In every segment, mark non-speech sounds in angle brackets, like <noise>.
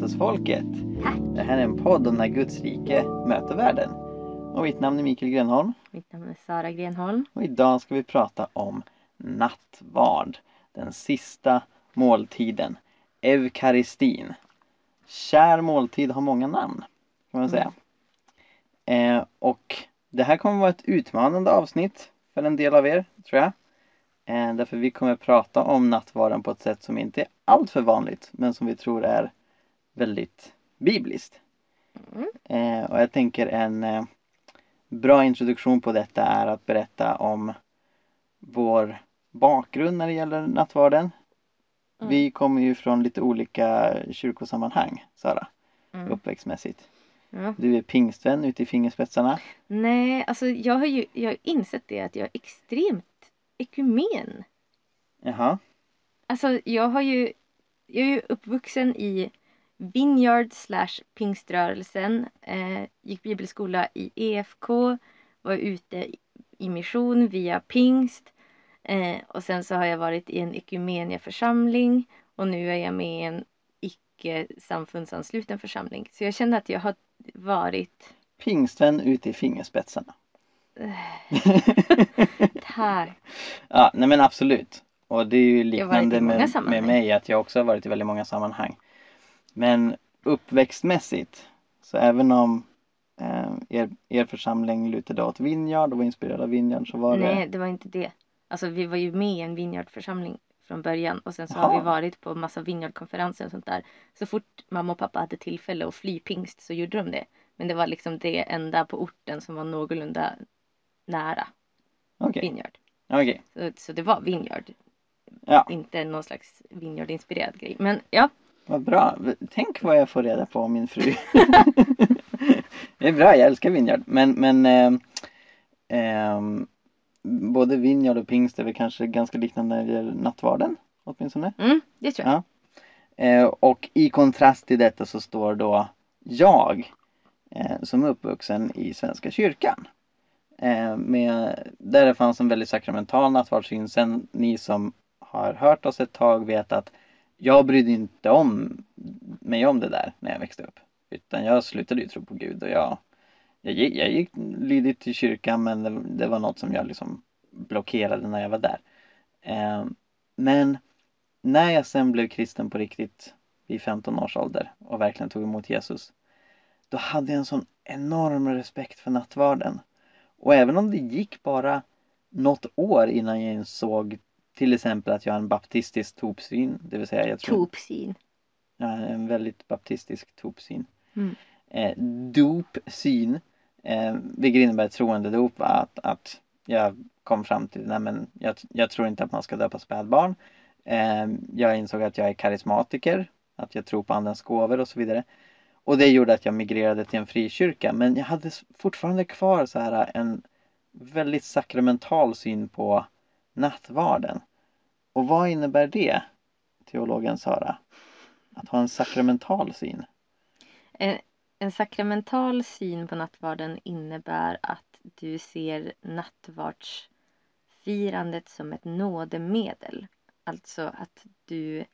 Jesusfolket. Det här är en podd om när Guds rike möter världen. Och mitt namn är Mikael Grenholm. Mitt namn är Sara Grenholm. Och idag ska vi prata om nattvard. Den sista måltiden. Eukaristin. Kär måltid har många namn. Kan man säga. Eh, och det här kommer vara ett utmanande avsnitt för en del av er, tror jag. Eh, därför vi kommer prata om nattvarden på ett sätt som inte är allt för vanligt men som vi tror är väldigt bibliskt. Mm. Eh, och jag tänker en eh, bra introduktion på detta är att berätta om vår bakgrund när det gäller nattvarden. Mm. Vi kommer ju från lite olika kyrkosammanhang, Sara, Mm. uppväxtmässigt. Ja. Du är pingstvän ute i fingerspetsarna. Nej, alltså jag har ju jag har insett det att jag är extremt ekumen. Jaha. Alltså jag har ju, jag är ju uppvuxen i Vineyard slash pingströrelsen. Eh, gick bibelskola i EFK. Var ute i- mission via pingst. Eh, och sen så har jag varit i en ekumeniaförsamling. Och nu är jag med i en icke samfundsansluten församling. Så jag känner att jag har varit Pingstvän ute i fingerspetsarna. <laughs> här. ja, nej men absolut. Och det är ju liknande med, med mig att jag också har varit i väldigt många sammanhang. Men uppväxtmässigt, så även om eh, er, er församling lutade åt Vineyard och var inspirerad av Vineyard så var Nej, det det var inte det. Alltså vi var ju med i en Vineyard-församling från början och sen så har Jaha. vi varit på massa Vineyard-konferenser och sånt där. Så fort mamma och pappa hade tillfälle att fly pingst så gjorde de det. Men det var liksom det enda på orten som var någorlunda nära Okej, Vineyard. okej. Så, så det var Vineyard, Ja, inte någon slags Vineyard-inspirerad grej. Men ja, vad bra. Tänk vad jag får reda på om min fru. <laughs> det är bra, jag älskar Vineyard. Men, men ehm, ehm, både Vineyard och pingst är väl kanske ganska liknande när det gäller nattvarden åtminstone. mm, det tror jag. Ja. Eh, och i kontrast till detta så står då jag eh, som är uppvuxen i Svenska kyrkan. Eh, med, där det fanns en väldigt sakramental nattvardssyn. Sen ni som har hört oss ett tag vet att jag brydde inte om mig om det där när jag växte upp. Utan jag slutade ju tro på Gud och jag, jag, gick, jag gick lydigt till kyrkan men det, det var något som jag liksom blockerade när jag var där. Eh, men när jag sen blev kristen på riktigt vid 15 års ålder och verkligen tog emot Jesus då hade jag en sån enorm respekt för nattvarden. Och även om det gick bara något år innan jag insåg till exempel att jag har en baptistisk topsyn, det vill säga jag tror Topsyn. jag har en väldigt baptistisk topsyn. Mm. Eh, dopsyn, eh, vilket innebär troendedop, att, att jag kom fram till, nej men jag, jag tror inte att man ska döpa spädbarn. Eh, jag insåg att jag är karismatiker, att jag tror på andens gåvor och så vidare. Och det gjorde att jag migrerade till en frikyrka men jag hade fortfarande kvar så här en väldigt sakramental syn på nattvarden. Och vad innebär det, teologen Sara? Att ha en sakramental syn? En, en sakramental syn på nattvarden innebär att du ser nattvardsfirandet som ett nådemedel. Alltså att du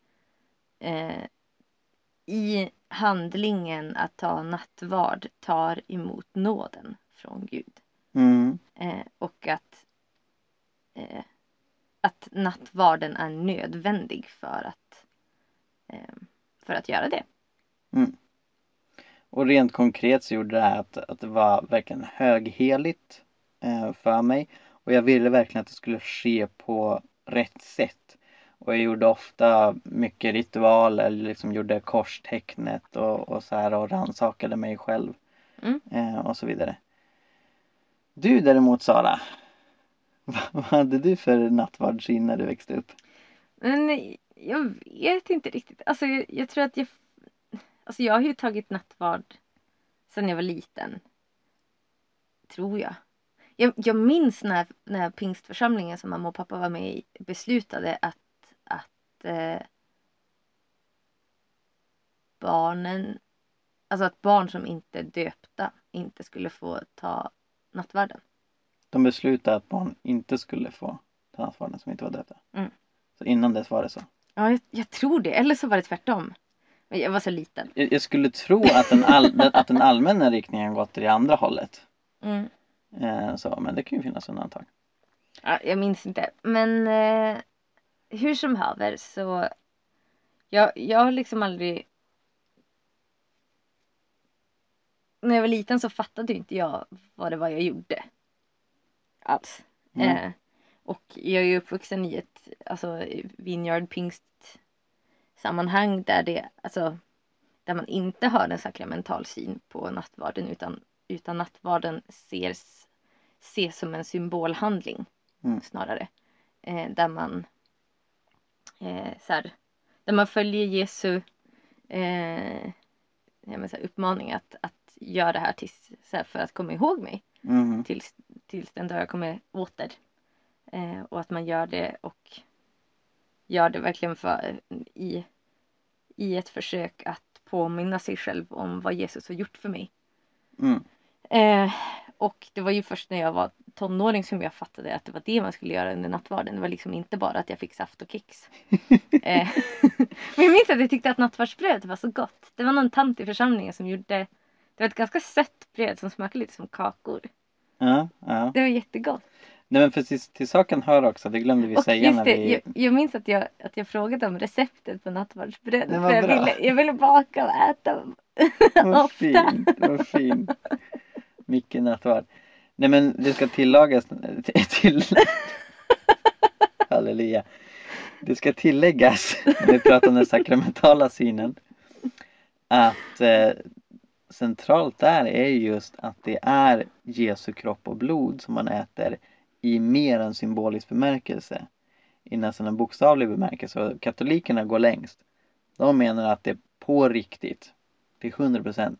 eh, i handlingen att ta nattvard tar emot nåden från Gud. Mm, Eh, och att, eh, att nattvarden är nödvändig för att, eh, för att göra det. Och rent konkret så gjorde det här att, att det var verkligen högheligt eh, för mig. Och jag ville verkligen att det skulle ske på rätt sätt. Och jag gjorde ofta mycket ritualer, liksom gjorde korstecknet och, och så här och rannsakade mig själv. Mm. Eh, och så vidare. Du däremot Sara, vad hade du för nattvardssyn när du växte upp? Men jag vet inte riktigt. Alltså jag, jag tror att jag... Alltså jag har ju tagit nattvard sedan jag var liten. Tror jag. Jag, jag minns när, när pingstförsamlingen som mamma och pappa var med i beslutade att, att eh, barnen, alltså att barn som inte är döpta inte skulle få ta nattvarden. De beslutade att barn inte skulle få ta som inte var döpta. Mm. Så innan dess var det så. Ja, jag, jag tror det. Eller så var det tvärtom. Jag var så liten. Jag, jag skulle tro att den, all, <laughs> att den allmänna riktningen gått i det andra hållet. Mm. Eh, så, men det kan ju finnas undantag. Ja, jag minns inte. Men eh, hur som haver så jag, jag har liksom aldrig när jag var liten så fattade inte jag vad det var jag gjorde. Alls. Mm. Eh, och jag är ju uppvuxen i ett alltså, Vineyard Pingst sammanhang där det alltså där man inte har en sakramental syn på nattvarden utan, utan nattvarden ses, ses som en symbolhandling Mm. snarare. Eh, där man eh, så här, där man följer Jesu eh, ja, men så här, uppmaning att, att göra det här tills, så här, för att komma ihåg mig Mhm. tills, tills den dag jag kommer åter. Eh, och att man gör det och gör det verkligen för, i, i ett försök att påminna sig själv om vad Jesus har gjort för mig. Mm. Eh, och det var ju först när jag var tonåring som jag fattade att det var det man skulle göra under nattvarden. Det var liksom inte bara att jag fick saft och kex. <laughs> eh, men jag minns att jag tyckte att nattvardsbröd var så gott. Det var någon tant i församlingen som gjorde det var ett ganska sött bröd som smakade lite som kakor. Ja, ja. Det var jättegott. Nej men precis till saken hör också, det glömde vi Och säga just när det, vi... jag, jag minns att jag, att jag frågade om receptet på var För jag, ville, jag ville baka och äta. Vad <laughs> ofta. fint, vad fint. Mycket nattvard. Nej men det ska tillagas <laughs> till... <laughs> Halleluja. Det ska tilläggas, när vi pratar om den sakramentala synen, att eh, centralt där är just att det är Jesu kropp och blod som man äter i mer än symbolisk bemärkelse. I nästan en bokstavlig bemärkelse. Och katolikerna går längst. De menar att det på riktigt, till 100%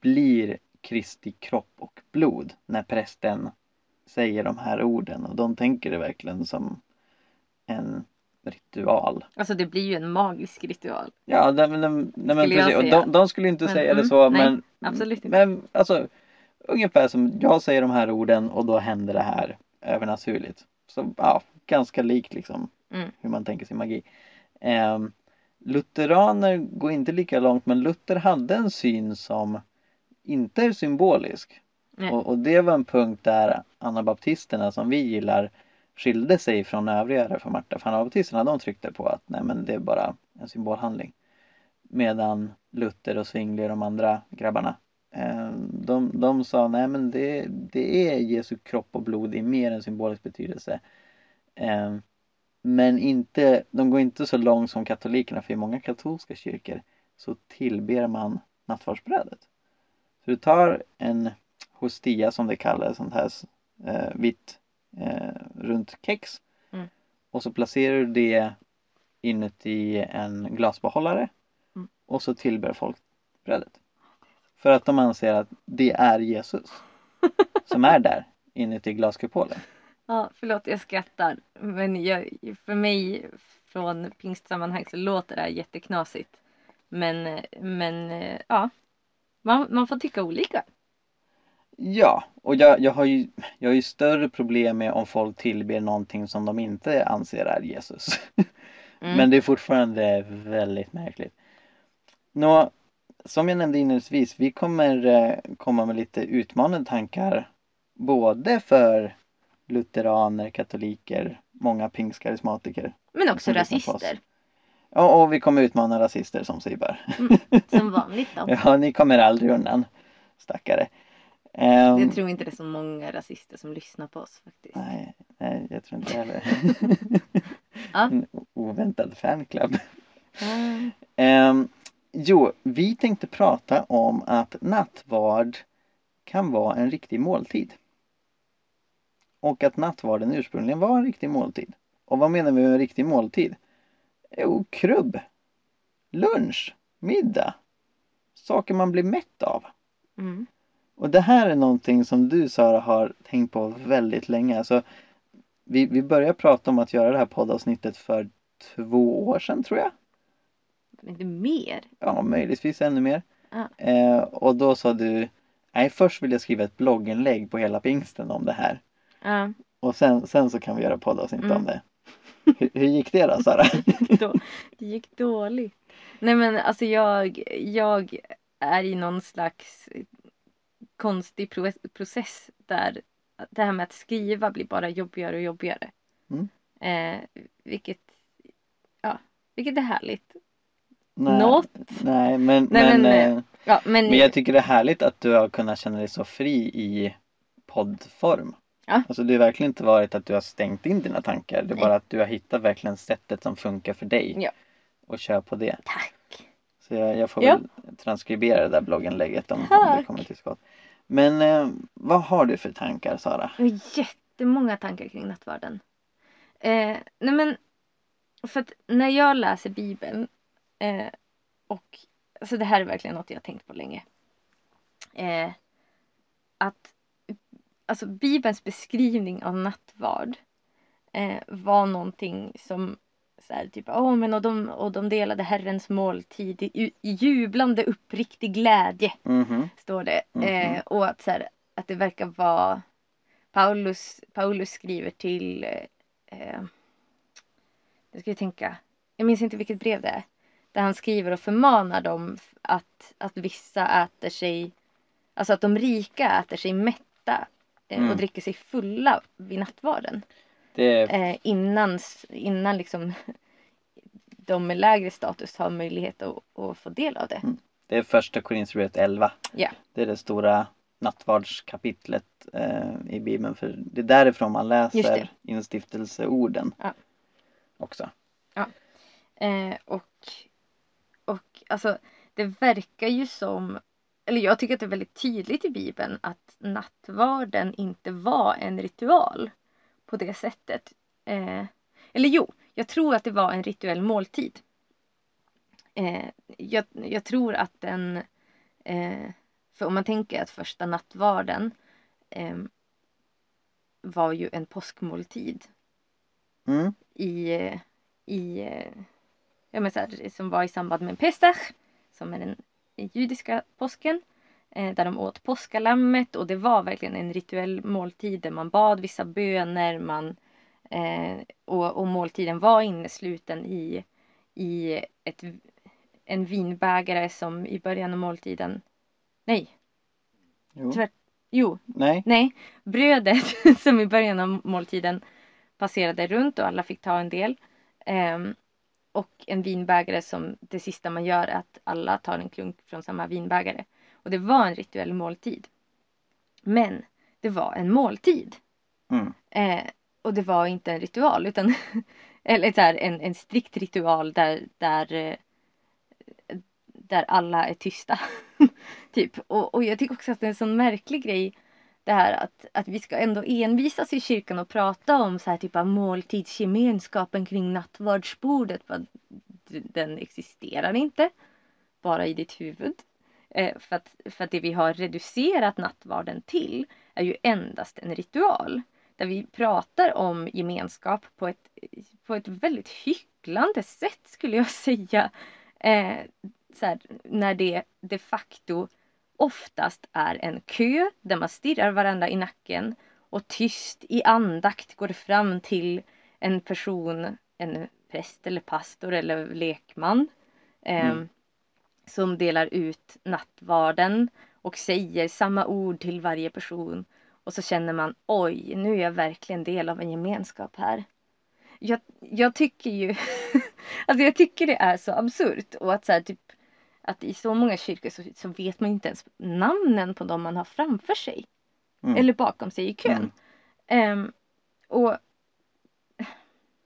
blir Kristi kropp och blod när prästen säger de här orden. Och de tänker det verkligen som en ritual. Alltså det blir ju en magisk ritual. Ja, de, de, nej, men precis. Och de, de skulle inte Men, säga det mm, så nej, men absolut inte. Men alltså ungefär som jag säger de här orden och då händer det här övernaturligt. Så ja, ganska likt liksom Mm. hur man tänker sig magi. Ehm, lutheraner går inte lika långt men Luther hade en syn som inte är symbolisk. Nej. Och, och det var en punkt där anabaptisterna som vi gillar skilde sig från övriga reformater. För anabaptisterna de tryckte på att nej men det är bara en symbolhandling. Medan Luther och Zwingli och de andra grabbarna eh, de, de sa nej men det, det är Jesu kropp och blod i mer än symbolisk betydelse. Eh, men inte, de går inte så långt som katolikerna för i många katolska kyrkor så tillber man nattvardsbrödet. Så du tar en hostia som det kallas, sånt här eh, vitt eh, runt kex. Mm. Och så placerar du det inuti en glasbehållare. Mm. Och så tillber folk brödet. För att de anser att det är Jesus <laughs> som är där inuti glaskupolen. Ja, förlåt jag skrattar. Men jag, för mig från pingstsammanhang så låter det här jätteknasigt. Men, men eh, ja. Man, man får tycka olika. Ja, och jag, jag, har ju, jag har ju större problem med om folk tillber någonting som de inte anser är Jesus. <laughs> Mm. Men det är fortfarande väldigt märkligt. Nå, som jag nämnde inledningsvis, vi kommer eh, komma med lite utmanande tankar både för lutheraner, katoliker, många pingstkarismatiker. Men också rasister. Ja, och vi kommer utmana rasister som Sibar. Som <laughs> vanligt då. Ja, ni kommer aldrig undan, stackare. Ehm, Jag tror inte det är så många rasister som lyssnar på oss faktiskt. Nej, nej, jag tror inte heller. <laughs> En oväntad fanclub. Ehm, jo, vi tänkte prata om att nattvard kan vara en riktig måltid. Och att nattvarden ursprungligen var en riktig måltid. Och vad menar vi med en riktig måltid? Jo, krubb. Lunch. Middag. Saker man blir mätt av. Mm. Och det här är någonting som du Sara har tänkt på väldigt länge. Alltså, vi, vi började prata om att göra det här poddavsnittet för två år sedan tror jag. Inte mer. Ja, möjligtvis ännu mer. Ja. Eh, och då sa du, nej först vill jag skriva ett blogginlägg på hela pingsten om det här. Ja. Och sen, sen så kan vi göra poddavsnitt Mm. om det. Hur, hur gick det då Sara? <laughs> Det gick dåligt. Nej men alltså jag, jag är i någon slags konstig pro process där det här med att skriva blir bara jobbigare och jobbigare. Mm. Eh, vilket, ja, vilket är härligt. Nej, Något. Nej men, Nej, men, men, eh, Ja, men, men jag tycker det är härligt att du har kunnat känna dig så fri i poddform. Ja. Alltså det har verkligen inte varit att du har stängt in dina tankar. Det är bara att du har hittat verkligen sättet som funkar för dig. Ja. Och kör på det. tack. Så jag, jag får Ja. väl transkribera det där blogginlägget om, om du kommer till skott. Men eh, vad har du för tankar Sara? Jag har jättemånga tankar kring nattvarden. Eh, nej men, för att när jag läser Bibeln eh, och alltså det här är verkligen något jag har tänkt på länge. Eh, att alltså Bibelns beskrivning av nattvard eh, var någonting som så här, typ, åh men och de, och de delade Herrens måltid i, i jublande uppriktig glädje Mhm. står det. Mhm. Eh, och att, så här, att det verkar vara Paulus, Paulus skriver till eh, jag ska jag tänka, jag minns inte vilket brev det är. Där han skriver och förmanar dem att, att vissa äter sig, alltså att de rika äter sig mätta eh, Mm. och dricker sig fulla vid nattvarden. Det Eh, innan, innan liksom <laughs> de med lägre status har möjlighet att, att få del av det. det är första Korinthierbrevet 11. Ja. Det är det stora nattvardskapitlet eh, i Bibeln. För det är därifrån man läser instiftelseorden. Ja. Också. Eh, och, och alltså det verkar ju som, eller jag tycker att det är väldigt tydligt i Bibeln att nattvarden inte var en ritual på det sättet. Eh, eller jo, jag tror att det var en rituell måltid. Eh, jag, jag tror att den, eh, för om man tänker att första nattvarden eh, var ju en påskmåltid Mm. i, i ja, men så här, som var i samband med Pesach, som är den judiska påsken. Eh, där de åt påskalammet och det var verkligen en rituell måltid där man bad vissa böner. Man, eh, och, och måltiden var innesluten i, i ett, en vinbägare som i början av måltiden, nej, Jo. Tvärt- jo, Nej. Nej, brödet <laughs> som i början av måltiden passerade runt och alla fick ta en del. Ehm, och en vinbägare som det sista man gör är att alla tar en klunk från samma vinbägare. Och det var en rituell måltid. Men det var en måltid. Mm. Eh, och det var inte en ritual utan <laughs> eller så här, en, en strikt ritual där, där, eh, där alla är tysta. <laughs> typ. Och, och jag tycker också att det är en sån märklig grej det här att, att vi ska ändå envisas i kyrkan och prata om så här typ av måltidsgemenskapen kring nattvardsbordet. Den existerar inte. Bara i ditt huvud. Eh, för, att, för att det vi har reducerat nattvarden till är ju endast en ritual. Där vi pratar om gemenskap på ett, på ett väldigt hycklande sätt skulle jag <laughs> säga. Eh, så här, när det de facto oftast är en kö där man stirrar varandra i nacken och tyst i andakt går fram till en person, en präst eller pastor eller lekman eh, Mm. Som delar ut nattvarden och säger samma ord till varje person och så känner man oj, nu är jag verkligen del av en gemenskap här. Jag, jag tycker ju, <laughs> alltså jag tycker det är så absurt och att så här, typ att i så många kyrkor så, så vet man inte ens namnen på de man har framför sig. Mm. Eller bakom sig i kön. Mm. Ehm, och,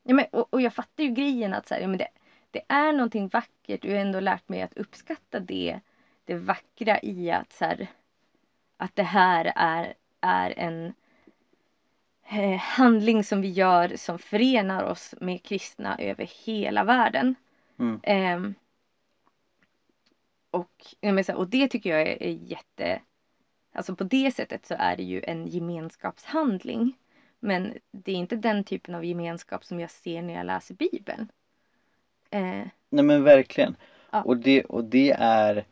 ja, men, och, och jag fattar ju grejen att så här, ja, men det, det är någonting vackert. Du har ändå lärt mig att uppskatta det, det vackra i att, så här, att det här är, är en eh, handling som vi gör som förenar oss med kristna över hela världen. Mm. Ehm, och, här, och det tycker jag är, är jätte... Alltså på det sättet så är det ju en gemenskapshandling. Men det är inte den typen av gemenskap som jag ser när jag läser Bibeln. Eh, Nej men verkligen. Ja. Och, det, och det är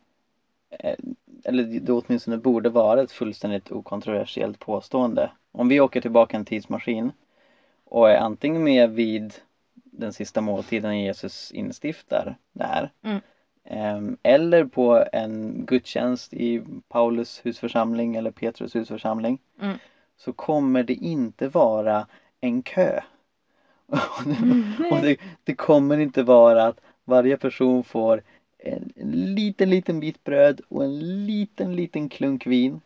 eh, eller det åtminstone borde vara ett fullständigt okontroversiellt påstående. Om vi åker tillbaka en tidsmaskin och är antingen med vid den sista måltiden Jesus instiftar där Mm. eller på en gudstjänst i Paulus husförsamling eller Petrus husförsamling Mm. så kommer det inte vara en kö. Och <laughs> det, och det, det kommer inte vara att varje person får en liten, liten bit bröd och en liten, liten klunk vin.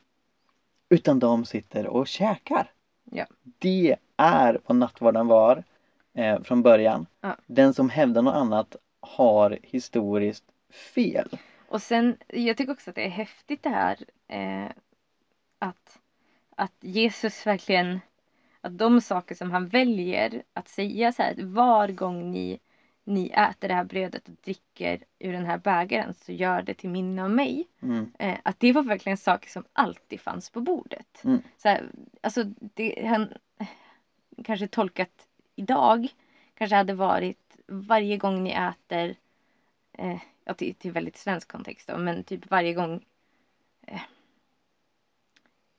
Utan de sitter och käkar. Ja. Det är vad nattvarden var eh, från början. Ja. Den som hävdar något annat har historiskt fel. Och sen, jag tycker också att det är häftigt det här eh, att, att Jesus verkligen, att de saker som han väljer att säga så här, var gång ni, ni äter det här brödet och dricker ur den här bägaren så gör det till minne av mig. Mm. Eh, att det var verkligen saker som alltid fanns på bordet. Mm. Så här, alltså det han kanske tolkat idag kanske hade varit varje gång ni äter eh, ja, till, till väldigt svensk kontext då, men typ varje gång eh,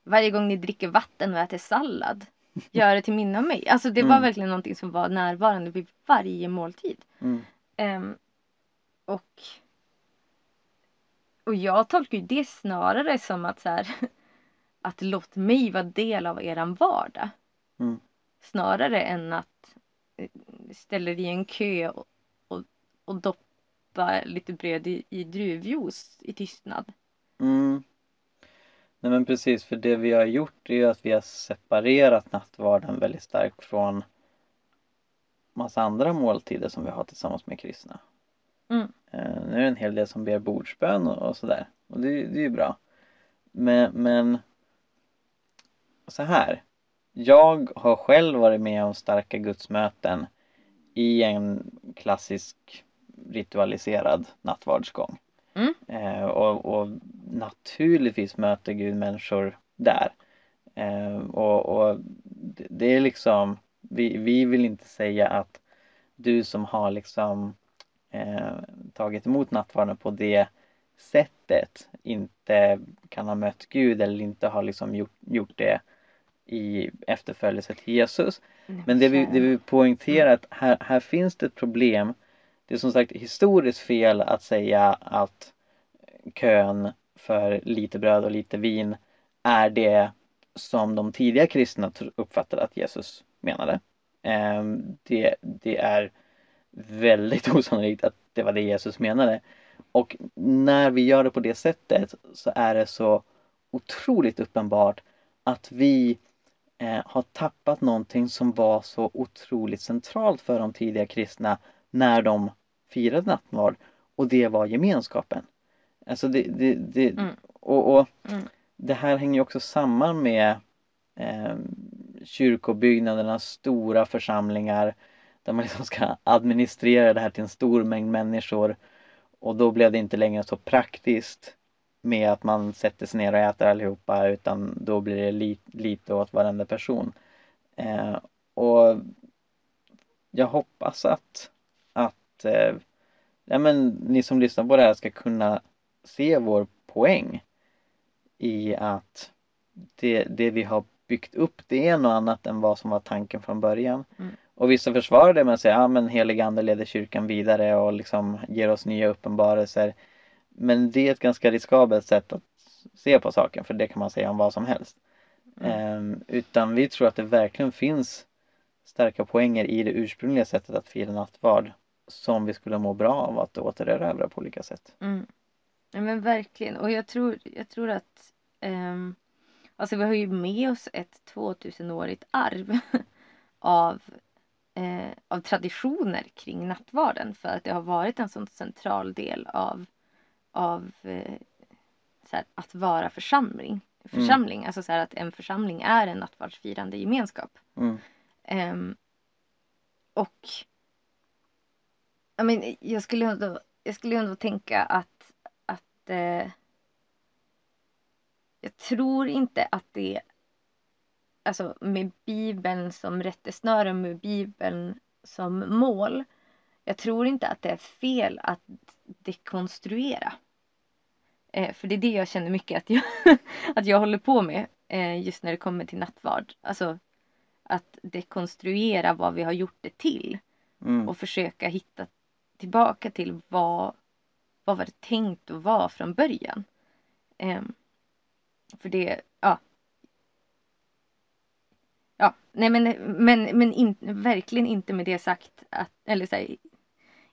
varje gång ni dricker vatten och äter sallad gör det till minne av mig. Alltså det var Mm. verkligen någonting som var närvarande vid varje måltid. Mm. Ehm, och och jag tolkar ju det snarare som att så här, <laughs> att låt mig vara del av eran vardag. Mm. Snarare än att eh, ställa i en kö och, och, och doppa lite bröd i, i druvjuice i tystnad. Mm. Nej men precis, för det vi har gjort är ju att vi har separerat nattvarden väldigt starkt från massa andra måltider som vi har tillsammans med kristna. Mm. Eh, nu är det en hel del som ber bordsbön och, och sådär. Och det, det är ju bra. Men, men så här. Jag har själv varit med om starka gudsmöten i en klassisk ritualiserad nattvardsgång. Mm. Eh, och, och naturligtvis möter Gud människor där. Eh, och, och det, det är liksom, vi, vi vill inte säga att du som har liksom eh, tagit emot nattvarden på det sättet inte kan ha mött Gud eller inte har liksom gjort, gjort det i efterföljelse till Jesus. Men det vi, det vi poängterar att här, här finns det ett problem. Det är som sagt historiskt fel att säga att kön för lite bröd och lite vin är det som de tidiga kristna uppfattade att Jesus menade. Ehm, det, det är väldigt <laughs> osannolikt att det var det Jesus menade. Och när vi gör det på det sättet så är det så otroligt uppenbart att vi eh, har tappat någonting som var så otroligt centralt för de tidiga kristna när de firade nattvard och det var gemenskapen. Alltså det, det, det Mm. och, och Mm. det här hänger ju också samman med eh, kyrkobyggnadernas stora församlingar där man liksom ska administrera det här till en stor mängd människor och då blev det inte längre så praktiskt med att man sätter sig ner och äter allihopa utan då blir det li, lite åt varenda person. Eh, och jag hoppas att, att eh, ja, men, ni som lyssnar på det här ska kunna se vår poäng i att det, det vi har byggt upp det är något annat än vad som var tanken från början. Mm. Och vissa försvarar det med att säga ja men helig ande leder kyrkan vidare och liksom ger oss nya uppenbarelser. Men det är ett ganska riskabelt sätt att se på saken för det kan man säga om vad som helst. Mm. Ehm, utan vi tror att det verkligen finns starka poänger i det ursprungliga sättet att fira nattvard som vi skulle må bra av att återerövra på olika sätt. Mm. Ja, men verkligen. Och jag tror, jag tror att ehm, alltså vi har ju med oss ett 2000-årigt arv <laughs> av, eh, av traditioner kring nattvarden för att det har varit en sån central del av, av eh, här, att vara församling. Församling, alltså så här att en församling är en nattvardsfirande gemenskap. Mm. Ehm, och jag, men, jag, skulle ändå, jag skulle ändå tänka att, att eh, jag tror inte att det alltså med Bibeln som rättesnöre, med Bibeln som mål. Jag tror inte att det är fel att dekonstruera. Eh, för det är det jag känner mycket att jag, <laughs> att jag håller på med eh, just när det kommer till nattvard. Alltså att dekonstruera vad vi har gjort det till Mm. och försöka hitta tillbaka till vad, vad var det tänkt att vara från början? Ehm, för det, ja. Ja, nej men, men, men in, verkligen inte med det sagt att, eller så här,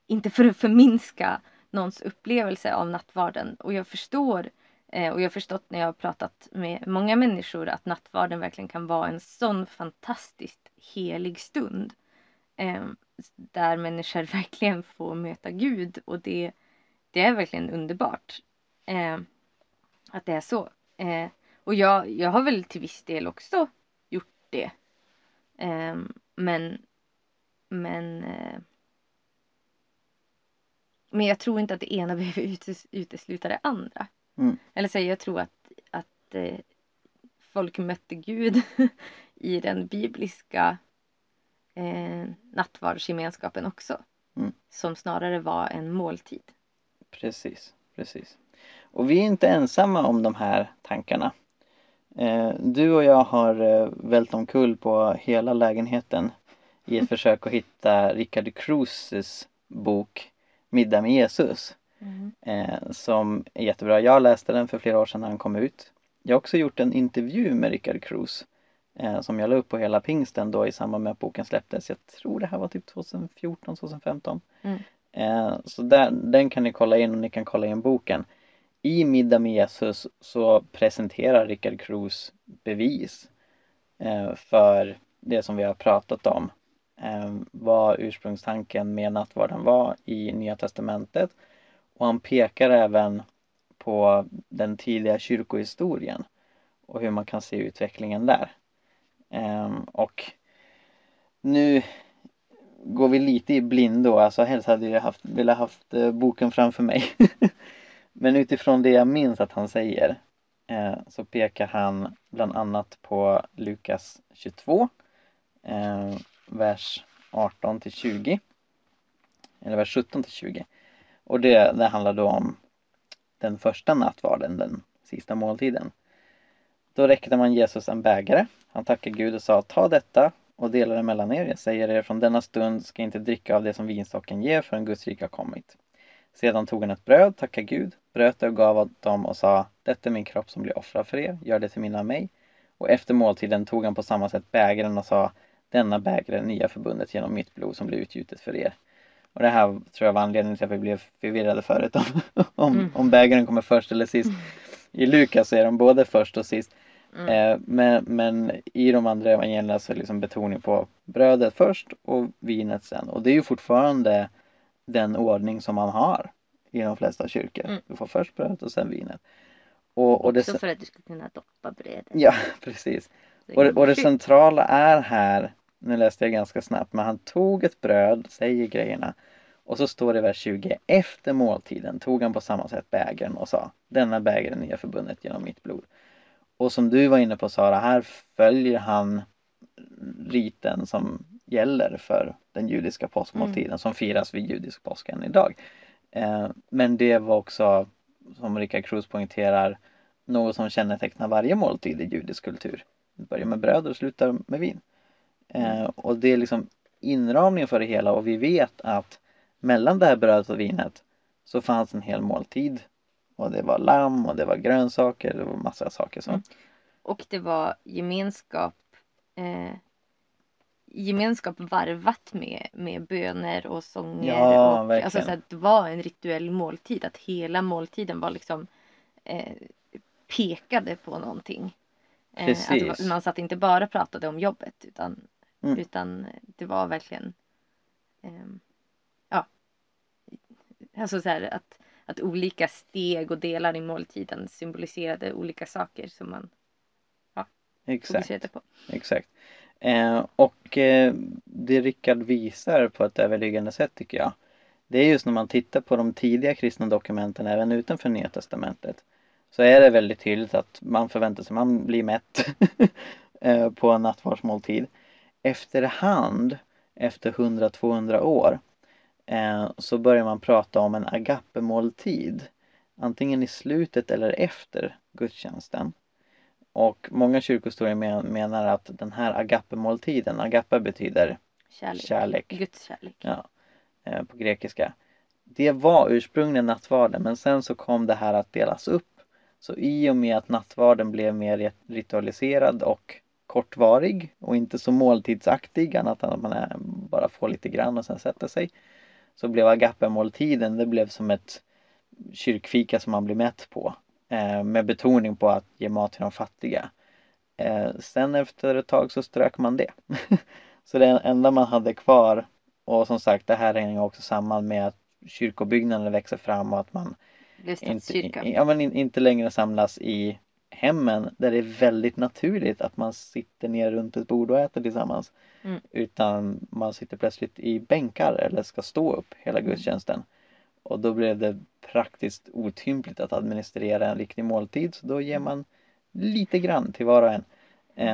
inte för att förminska någons upplevelse av nattvarden. Och jag förstår eh, och jag har förstått när jag har pratat med många människor att nattvarden verkligen kan vara en sån fantastiskt helig stund. Eh, där människor <laughs> verkligen får möta Gud och det, det är verkligen underbart. Eh, att det är så. Eh, och jag, jag har väl till viss del också gjort det. Men men eh, men jag tror inte att det ena <laughs> behöver utesluta det andra. Mm. Eller så jag tror att, att eh, folk mötte Gud <laughs> i den bibliska eh, nattvardsgemenskapen också. Mm. Som snarare var en måltid. Precis, precis. Och vi är inte ensamma om de här tankarna. Eh, du och jag har eh, vält omkull på hela lägenheten i ett <laughs> försök att hitta Richard Cruises bok Middag med Jesus. Mm. Eh, som är jättebra. Jag läste den för flera år sedan när den kom ut. Jag har också gjort en intervju med Richard Cruz som jag la upp på hela pingsten då i samband med att boken släpptes. Jag tror det här var typ 2014, 2015. Mm. Eh, så där, den kan ni kolla in och ni kan kolla in boken. I Middag med Jesus så presenterar Richard Cruz bevis eh, för det som vi har pratat om. Eh, vad ursprungstanken med nattvarden var i Nya Testamentet. Och han pekar även på den tidiga kyrkohistorien och hur man kan se utvecklingen där. Ehm, och nu går vi lite i blindo, alltså helst hade jag haft, velat haft eh, boken framför mig. <laughs> Men utifrån det jag minns att han säger eh, så pekar han bland annat på Lukas 22, ehm, vers 18 till 20. Eller vers 17 till 20. Och det, det handlar då om den första nattvarden, den sista måltiden. Då räckte man Jesus en bägare. Han tackade Gud och sa ta detta och dela det mellan er. Jag säger er från denna stund ska inte dricka av det som vinstocken ger förrän Guds rike har kommit. Sedan tog han ett bröd, tackade Gud, bröt det och gav åt dem och sa Detta är min kropp som blir offrad för er, gör det till minne av mig. Och efter måltiden tog han på samma sätt bägaren och sa Denna bägare är nya förbundet genom mitt blod som blir utgjutet för er. Och det här tror jag var anledningen till att vi blev förvirrade förut om, <laughs> om, mm. om bägaren kommer först eller sist. I Lukas är de både först och sist. Mm. Eh, men, men i de andra evangelierna så är liksom betoning på brödet först och vinet sen. Och det är ju fortfarande den ordning som man har i de flesta kyrkor. Mm. Du får först brödet och sen vinet. Och, och Också det, för att du ska kunna doppa brödet. Ja, <laughs> precis. Och, och det centrala är här nu läste jag ganska snabbt, men han tog ett bröd, säger grejerna. Och så står det i vers 20, efter måltiden tog han på samma sätt bägaren och sa, denna bägaren är förbundet genom mitt blod. Och som du var inne på Sara, här följer han riten som gäller för den judiska påskmåltiden mm. som firas vid judisk påsk än idag. Eh, men det var också, som Richard Cruz poängterar, något som kännetecknar varje måltid i judisk kultur. Det börjar med bröd och slutar med vin. Eh, och det är liksom inramningen för det hela och vi vet att mellan det här brödet och vinet så fanns en hel måltid. Och det var lamm och det var grönsaker, det var massa saker så. Mm. Och det var gemenskap eh, gemenskap varvat med, med böner och sånger. Ja, och, alltså, så att det var en rituell måltid. Att hela måltiden var liksom eh, pekade på någonting. Eh, att man satt inte bara pratade om jobbet utan Mm. Utan det var verkligen eh, ja, alltså så här att, att olika steg och delar i måltiden symboliserade olika saker som man ja, Exakt. på. Exakt. Eh, och eh, det Rickard visar på ett överliggande sätt tycker jag det är just när man tittar på de tidiga kristna dokumenten även utanför Nya Testamentet så är det väldigt tydligt att man förväntar sig, man blir mätt <laughs> eh, på en nattvardsmåltid efterhand, efter 100-200 år, eh, så börjar man prata om en agape-måltid. Antingen i slutet eller efter gudstjänsten. Och många kyrkohistorier menar att den här agape-måltiden, agape betyder kärlek, kärlek. Guds kärlek. Ja, eh, på grekiska. det var ursprungligen nattvarden men sen så kom det här att delas upp. Så i och med att nattvarden blev mer ritualiserad och kortvarig och inte så måltidsaktig annat än att man bara får lite grann och sen sätter sig. Så blev agape-måltiden, det blev som ett kyrkfika som man blir mätt på. Eh, med betoning på att ge mat till de fattiga. Eh, sen efter ett tag så strök man det. <laughs> så det enda man hade kvar och som sagt det här hänger också samman med att kyrkobyggnaden växer fram och att man inte, ja, men inte längre samlas i hemmen där det är väldigt naturligt att man sitter ner runt ett bord och äter tillsammans. Mm. Utan man sitter plötsligt i bänkar eller ska stå upp hela mm. gudstjänsten. Och då blev det praktiskt otympligt att administrera en riktig måltid så då ger man lite grann till var och en.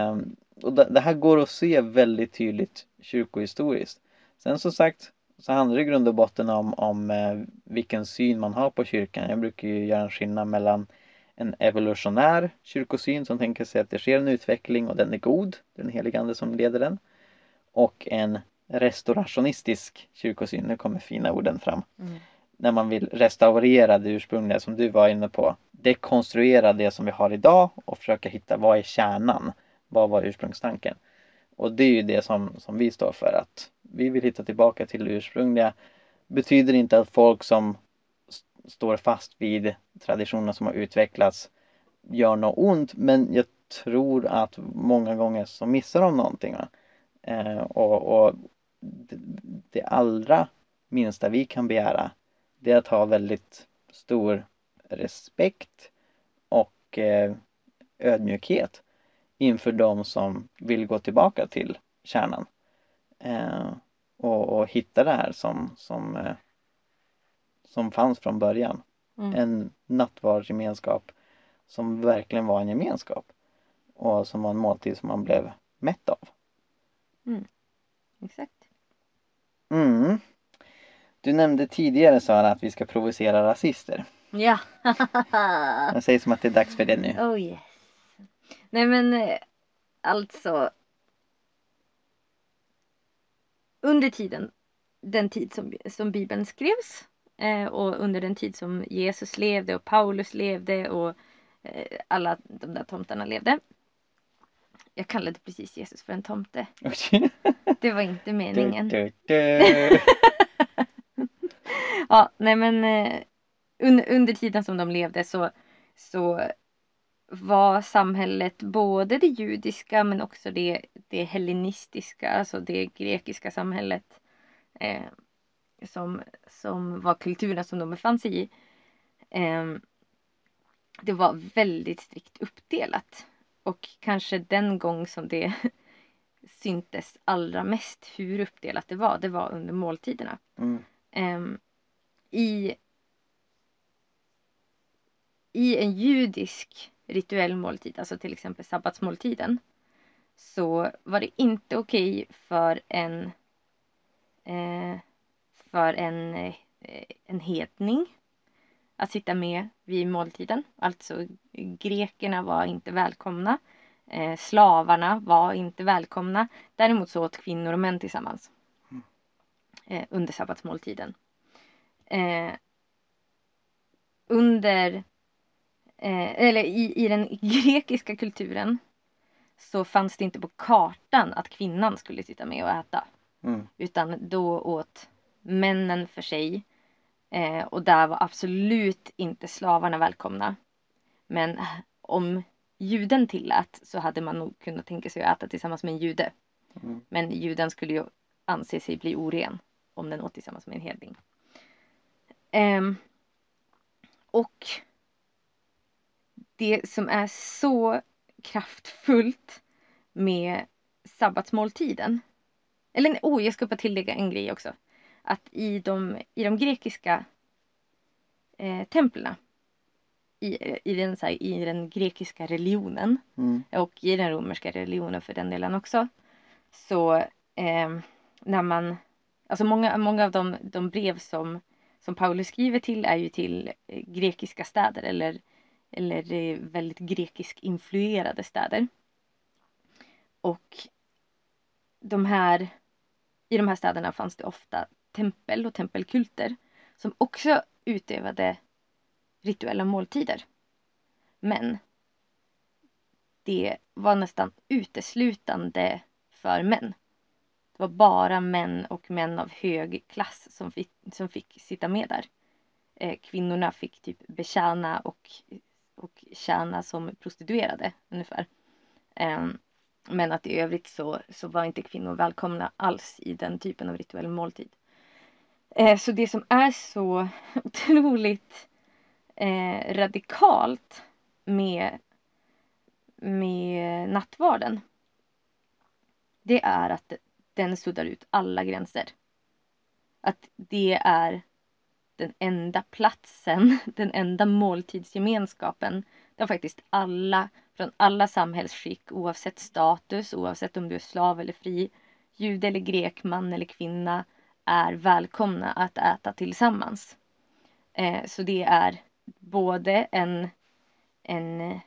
Um, och det här går att se väldigt tydligt kyrkohistoriskt. Sen som sagt så handlar det i grund och botten om, om eh, vilken syn man har på kyrkan. Jag brukar ju göra en skillnad mellan en evolutionär kyrkosyn som tänker sig att det sker en utveckling och den är god, den helige ande som leder den. Och en restaurationistisk kyrkosyn, nu kommer fina orden fram. Mm. När man vill restaurera det ursprungliga som du var inne på. Dekonstruera det som vi har idag och försöka hitta vad är kärnan? Vad var ursprungstanken? Och det är ju det som, som vi står för att vi vill hitta tillbaka till det ursprungliga. Betyder inte att folk som står fast vid traditioner som har utvecklats gör något ont men jag tror att många gånger så missar de någonting. Eh, och, och det, det, allra minsta vi kan begära det är att ha väldigt stor respekt och eh, ödmjukhet inför de som vill gå tillbaka till kärnan. Eh, och, och, hitta det här som, som eh, som fanns från början. Mm. En nattvardsgemenskap som verkligen var en gemenskap och som var en måltid som man blev mätt av. Mm. Exakt. Mm. Du nämnde tidigare Sara att vi ska provocera rasister. Ja. <laughs> Jag säger som att det är dags för det nu. Oh yes. Nej men eh, alltså. Under tiden, den tid som, som Bibeln skrevs och under den tid som Jesus levde och Paulus levde och eh, alla de där tomtarna levde. Jag kallade precis Jesus för en tomte. <laughs> Det var inte meningen. <laughs> ja, nej men eh, under, under tiden som de levde så, så var samhället både det judiska men också det, det hellenistiska, alltså det grekiska samhället. Eh, som, som var kulturen som de befann sig i. Eh, det var väldigt strikt uppdelat. Och kanske den gång som det <laughs> syntes allra mest hur uppdelat det var, det var under måltiderna. Mm. Eh, I, I en judisk rituell måltid, alltså till exempel sabbatsmåltiden, så var det inte okej för en eh, för en, eh, en hedning att sitta med vid måltiden. Alltså grekerna var inte välkomna. Eh, slavarna var inte välkomna. Däremot så åt kvinnor och män tillsammans. Mm. Eh, under sabbatsmåltiden. Eh, under eller i, i den grekiska kulturen så fanns det inte på kartan att kvinnan skulle sitta med och äta. Mm. Utan då åt männen för sig. Eh, och där var absolut inte slavarna välkomna. Men om juden tillät så hade man nog kunnat tänka sig att äta tillsammans med en jude. Mm. Men juden skulle ju anse sig bli oren om den åt tillsammans med en hedning. Eh, och det som är så kraftfullt med sabbatsmåltiden. Eller oh, jag ska bara tillägga en grej också att i de, i de grekiska eh, templen i, i, den, här, i den grekiska religionen mm. och i den romerska religionen för den delen också. Så eh, när man, alltså många, många av de, de brev som, som Paulus skriver till är ju till eh, grekiska städer eller, eller eh, väldigt grekisk influerade städer. Och de här, i de här städerna fanns det ofta tempel och tempelkulter som också utövade rituella måltider. Men det var nästan uteslutande för män. Det var bara män och män av hög klass som fick, som fick sitta med där. Eh, kvinnorna fick typ betjäna och, och tjäna som prostituerade ungefär. Eh, men att i övrigt så, så var inte kvinnor välkomna alls i den typen av rituell måltid. Eh, så det som är så <laughs> otroligt eh, radikalt med, med nattvarden det är att den suddar ut alla gränser. Att det är den enda platsen, <laughs> den enda måltidsgemenskapen där faktiskt alla från alla samhällsskick oavsett status, oavsett om du är slav eller fri, jude eller grek, man eller kvinna är välkomna att äta tillsammans. Eh, så det är både en, en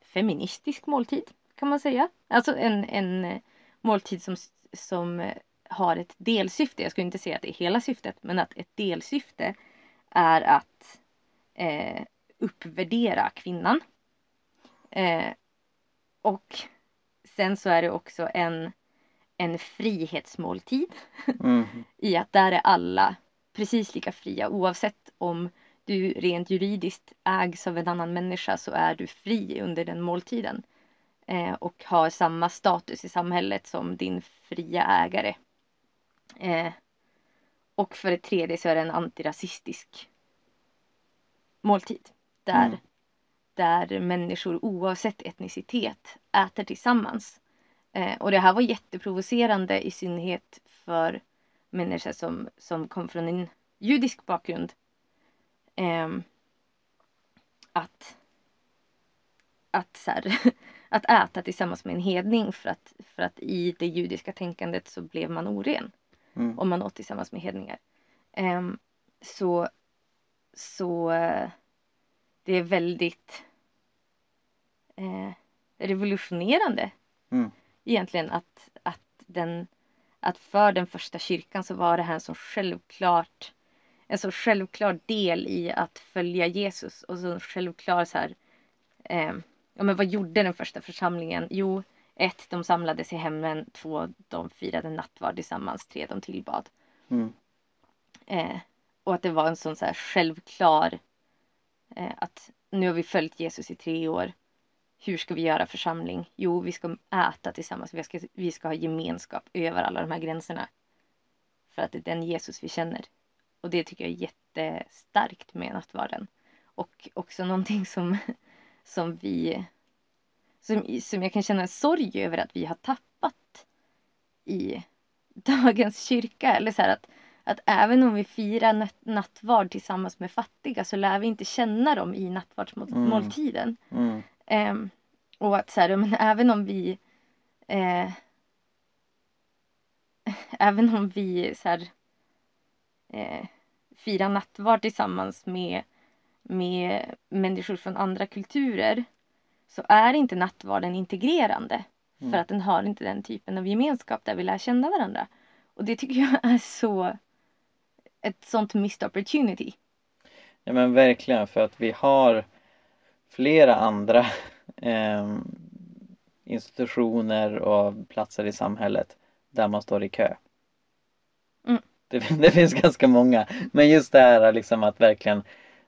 feministisk måltid kan man säga. Alltså en, en måltid som, som har ett delsyfte. Jag skulle inte säga att det är hela syftet, men att ett delsyfte är att eh, uppvärdera kvinnan. Eh, och sen så är det också en, en frihetsmåltid. Mm. <laughs> I att där är alla precis lika fria oavsett om du rent juridiskt ägs av en annan människa så är du fri under den måltiden. Eh, och har samma status i samhället som din fria ägare. Eh, och för det tredje så är det en antirasistisk måltid. Där, mm. där människor oavsett etnicitet äter tillsammans. Eh, och det här var jätteprovocerande i synnerhet för människor som, som kom från en judisk bakgrund. Eh, att att, så här, <laughs> att äta tillsammans med en hedning för att, för att i det judiska tänkandet så blev man oren. Mm. Om man åt tillsammans med hedningar. Um, så så uh, det är väldigt uh, revolutionerande mm. Egentligen att, att, den, att för den första kyrkan så var det här en så självklart en så självklar del i att följa Jesus och så självklar så här um, ja, men vad gjorde den första församlingen? Jo, ett, de samlades i hemmen. Två, de firade nattvard tillsammans. Tre, de tillbad. Mm. Eh, och att det var en sån så här självklar eh, att nu har vi följt Jesus i tre år. Hur ska vi göra församling? Jo, vi ska äta tillsammans. Vi ska, vi ska ha gemenskap över alla de här gränserna. För att det är den Jesus vi känner. Och det tycker jag är jättestarkt med nattvarden. Och också någonting som <laughs> som vi som, som jag kan känna sorg över att vi har tappat i dagens kyrka. Eller så att, att även om vi firar nattvard tillsammans med fattiga så lär vi inte känna dem i nattvardsmåltiden. Mm. Mm. Um, och att så här, men <laughs> även om vi eh, <laughs> även om vi så här, eh, firar nattvard tillsammans med med människor från andra kulturer så är inte nattvarden integrerande. Mm. För att den har inte den typen av gemenskap där vi lär känna varandra. Och det tycker <laughs> jag är så ett sånt missed opportunity. Ja men verkligen för att vi har flera andra eh, institutioner och platser i samhället där man står i kö. Mm. Det, <laughs> det, finns ganska många. Men just det här liksom att verkligen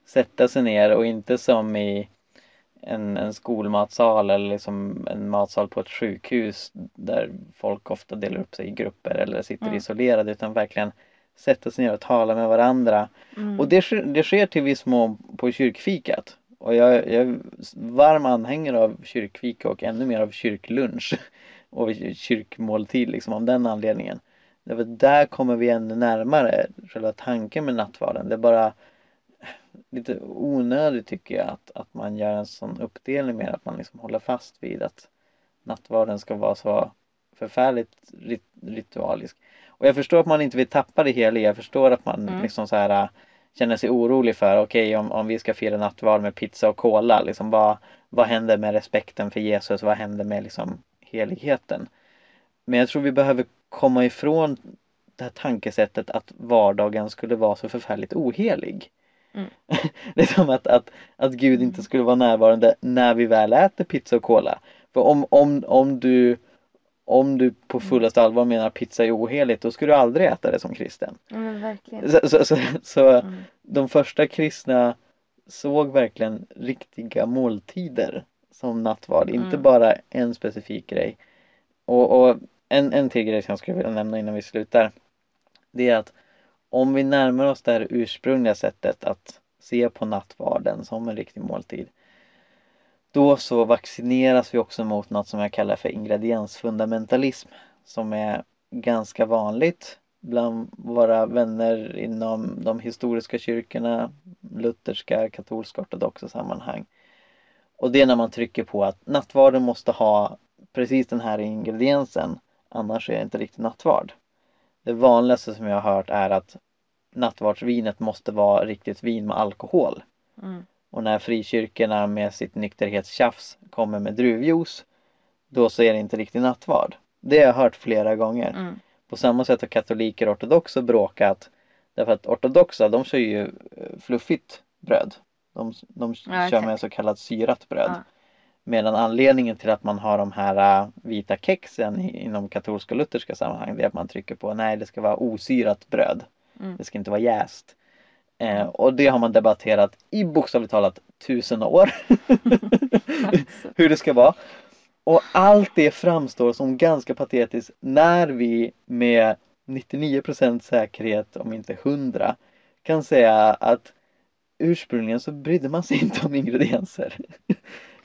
sätta sig ner och inte som i en, en skolmatsal eller liksom en matsal på ett sjukhus där folk ofta delar upp sig i grupper eller sitter mm. isolerade utan verkligen sätta sig ner och tala med varandra. Mm. Och det, det sker till viss mån på kyrkfikat. Och jag, jag är varm anhängare av kyrkfika och ännu mer av kyrklunch <laughs> och kyrkmåltid liksom av den anledningen. Därför där kommer vi ännu närmare själva tanken med nattvarden. Det är bara lite onödigt tycker jag att, att man gör en sån uppdelning med att man liksom håller fast vid att nattvarden ska vara så förfärligt rit ritualisk. Och jag förstår att man inte vill tappa det hela. Jag förstår att man mm. liksom så här känner sig orolig för okej okay, om, om vi ska fira nattvard med pizza och cola liksom vad, vad händer med respekten för Jesus? Vad händer med liksom heligheten? Men jag tror vi behöver komma ifrån det här tankesättet att vardagen skulle vara så förfärligt ohelig. Mm. <laughs> det är som att, att, att Gud inte skulle vara närvarande när vi väl äter pizza och cola. För om, om, om du om du på fullaste allvar menar pizza är oheligt då skulle du aldrig äta det som kristen. Verkligen. Så, så, så, så Mm. de första kristna såg verkligen riktiga måltider som nattvard, inte Mm. bara en specifik grej. Och, och en, en till grej som jag skulle vilja nämna innan vi slutar. Det är att om vi närmar oss det här ursprungliga sättet att se på nattvarden som en riktig måltid. Då så vaccineras vi också mot något som jag kallar för ingrediensfundamentalism. Som är ganska vanligt bland våra vänner inom de historiska kyrkorna, lutherska, katolska, ortodoxa sammanhang. Och det är när man trycker på att nattvarden måste ha precis den här ingrediensen annars är det inte riktigt nattvard. Det vanligaste som jag har hört är att nattvardsvinet måste vara riktigt vin med alkohol. Mm. Och när frikyrkorna med sitt nykterhetstjafs kommer med druvjuice då så är det inte riktigt nattvard. Det har jag hört flera gånger. Mm. På samma sätt har katoliker och ortodoxa bråkat därför att ortodoxa de kör ju eh, fluffigt bröd. De, de Ja, kör med så kallat syrat bröd. Ja. Medan anledningen till att man har de här äh, vita kexen inom katolska och lutherska sammanhang det är att man trycker på nej det ska vara osyrat bröd. Mm. Det ska inte vara jäst. Eh, och det har man debatterat i bokstavligt talat tusen år. <laughs> Hur det ska vara. Och allt det framstår som ganska patetiskt när vi med 99% säkerhet, om inte 100, kan säga att ursprungligen så brydde man sig inte om ingredienser.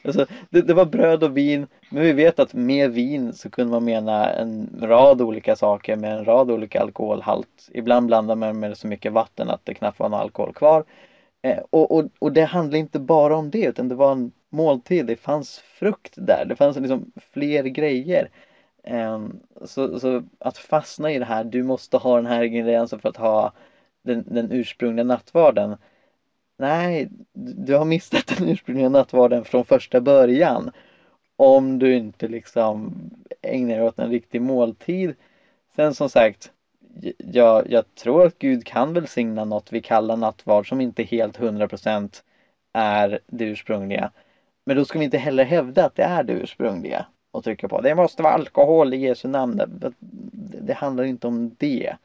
Alltså, det, det var bröd och vin, men vi vet att med vin så kunde man mena en rad olika saker med en rad olika alkoholhalt. Ibland blandar man med så mycket vatten att det knappt var någon alkohol kvar. Eh, och, och, och det handlade inte bara om det utan det var en måltid, det fanns frukt där, det fanns liksom fler grejer. Eh, så, så att fastna i det här, du måste ha den här ingrediensen för att ha den, den ursprungliga nattvarden. Nej, du har missat den ursprungliga nattvarden från första början. Om du inte liksom ägnar dig åt en riktig måltid. Sen som sagt, jag, jag tror att Gud kan välsigna något vi kallar nattvard som inte helt 100% är det ursprungliga. Men då ska vi inte heller hävda att det är det ursprungliga och trycka på det måste vara alkohol i Jesu namn. Det, det handlar inte om det.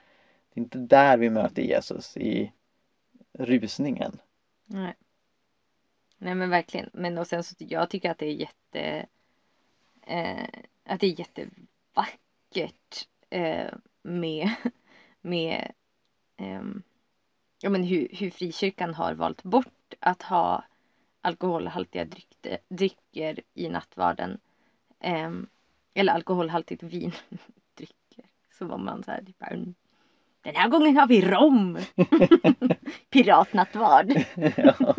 Det är inte där vi möter Jesus i rusningen. Nej. Nej men verkligen. Men och sen så jag tycker att det är jätte eh, att det är jättevackert eh, med <laughs> med eh, ja men hur, hur frikyrkan har valt bort att ha alkoholhaltiga dryckte, drycker i nattvarden. Ehm, eller alkoholhaltigt vin. drycker. Så <laughs> var man så här typ "Mm, den här gången har vi rom! <laughs> Piratnattvard. ja.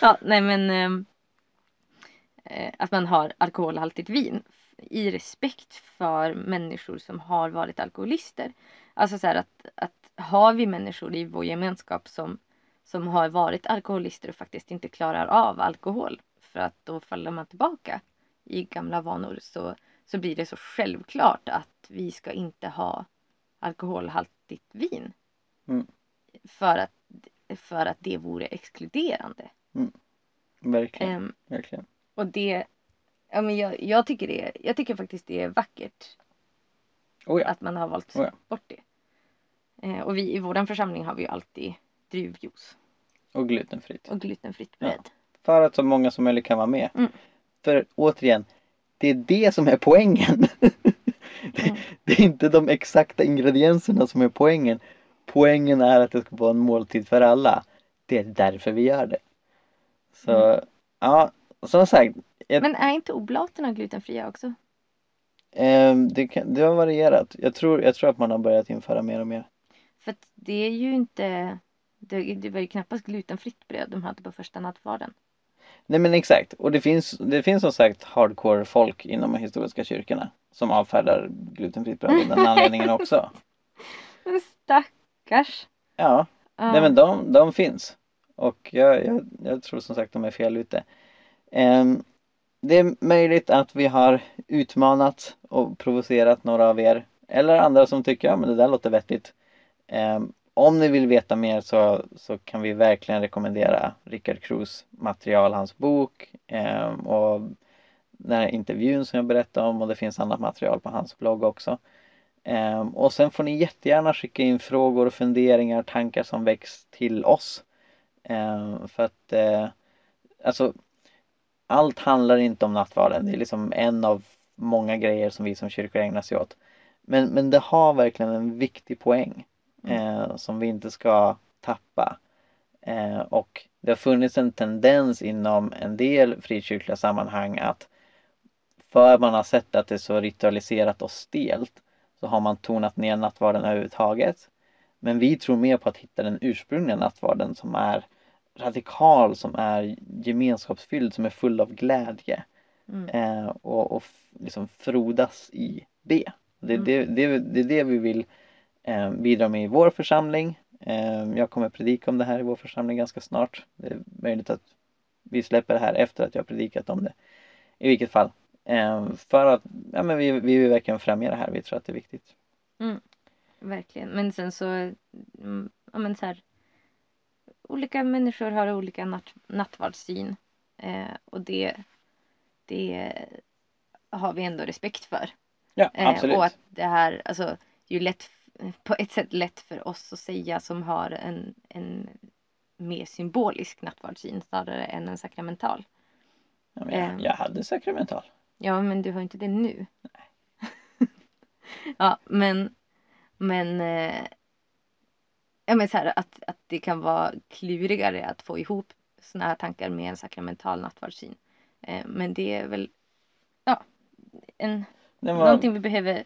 Ja, nej men ehm, eh, att man har alkoholhaltigt vin i respekt för människor som har varit alkoholister. Alltså så här att, att har vi människor i vår gemenskap som, som har varit alkoholister och faktiskt inte klarar av alkohol för att då faller man tillbaka i gamla vanor så, så blir det så självklart att vi ska inte ha alkoholhaltigt vin. Mm. För, att, för att det vore exkluderande. Verkligen, Ehm, verkligen. och det, ja men jag, jag tycker det, jag tycker faktiskt det är vackert Oh ja. att man har valt Oh ja. bort det. Eh, och vi i vår församling har vi ju alltid druvjuice Och glutenfritt. och glutenfritt Ja. bröd. För att så många som möjligt kan vara med. Mm. För återigen, det är det som är poängen. <laughs> det, <laughs> det är inte de exakta ingredienserna som är poängen. Poängen är att det ska vara en måltid för alla. Det är därför vi gör det. Så Mm. ja, som sagt. Ett, Men är inte oblaterna glutenfria också? ehm, det, kan, det har varierat. Jag tror, jag tror att man har börjat införa mer och mer. För att det är ju inte, det, det var ju knappast glutenfritt bröd de hade på första nattvarden. Nej men exakt. Och det finns, det finns som sagt hardcore folk inom de historiska kyrkorna som avfärdar glutenfritt bröd av den <laughs> anledningen också. Men stackars! Ja, Ja. nej men de, de finns. Och jag, jag, jag tror som sagt de är fel ute. Ehm, det är möjligt att vi har utmanat och provocerat några av er. eller andra som tycker ja men det där låter vettigt. Eh, om ni vill veta mer så, så kan vi verkligen rekommendera Rickard Cruz material, hans bok eh, och den här intervjun som jag berättade om och det finns annat material på hans blogg också. Eh, och sen får ni jättegärna skicka in frågor och funderingar, tankar som väcks till oss. Eh, för att eh, alltså allt handlar inte om nattvarden. Det är liksom en av många grejer som vi som kyrkor ägnar sig åt. Men, men det har verkligen en viktig poäng eh, som vi inte ska tappa. Eh, och det har funnits en tendens inom en del frikyrkliga sammanhang att för man har sett att det är så ritualiserat och stelt så har man tonat ner nattvarden överhuvudtaget. Men vi tror mer på att hitta den ursprungliga nattvarden som är radikal, som är gemenskapsfylld, som är full av glädje. Mm. Eh, och, och liksom frodas i det. Det, mm. det, det, det är det vi vill eh, bidra med i vår församling. Eh, jag kommer predika om det här i vår församling ganska snart. Det är möjligt att vi släpper det här efter att jag predikat om det. I vilket fall. Eh, för att ja, men vi, vi vill verkligen främja det här. Vi tror att det är viktigt. Mm. Verkligen. Men sen så, mm, ja men så här, olika människor har olika natt, nattvardssyn. Eh, och det, det har vi ändå respekt för. Ja, absolut. Eh, och att det här, alltså, ju lätt, på ett sätt lätt för oss att säga som har en, en mer symbolisk nattvardssyn snarare än en sakramental. Ja, jag, jag hade sakramental. Ja, men du har inte det nu. Nej. <laughs> ja, men, men eh, ja, men så här, att, att det kan vara klurigare att få ihop såna här tankar med en sakramental nattvardssyn. Eh, men det är väl ja, en, var... någonting vi behöver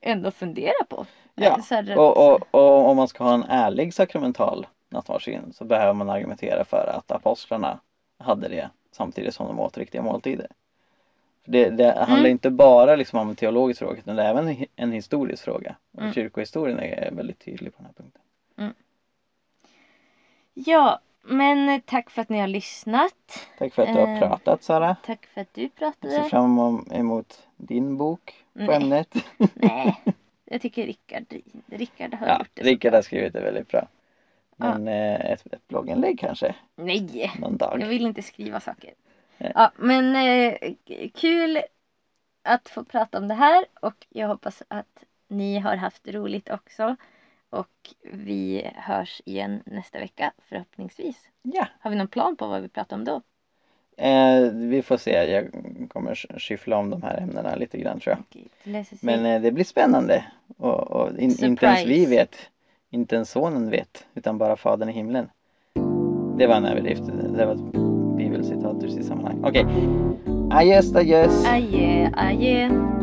ändå fundera på. Ja, här, och, och, och, om man ska ha en ärlig sakramental nattvardssyn så behöver man argumentera för att apostlarna hade det samtidigt som de åt riktiga måltider. Det, det mm. handlar inte bara liksom om en teologisk fråga utan det är även en historisk fråga. Och mm. kyrkohistorien är väldigt tydlig på den här punkten. Mm. Ja, men tack för att ni har lyssnat. Tack för att du har eh, pratat Sara. Tack för att du pratade. Jag ser fram emot din bok på Nej. ämnet. <laughs> Nej, <laughs> jag tycker Rickard, Rickard har ja, gjort det Rickard har skrivit det väldigt bra. Men ja. eh, ett, ett blogginlägg kanske? Nej, Någon dag. jag vill inte skriva saker. Ja, men eh, kul att få prata om det här och jag hoppas att ni har haft roligt också. Och vi hörs igen nästa vecka förhoppningsvis. Ja. Har vi någon plan på vad vi pratar om då? Eh, vi får se. Jag kommer skyffla om de här ämnena lite grann tror jag. Okay, Men eh, det blir spännande. Och, och in, inte ens vi vet. Inte ens sonen vet. Utan bara fadern i himlen. Det var en överdrift. Det var bibelcitat i sammanhang. Okej. Okay. Adjöss, adjöss. Adjö, adjö.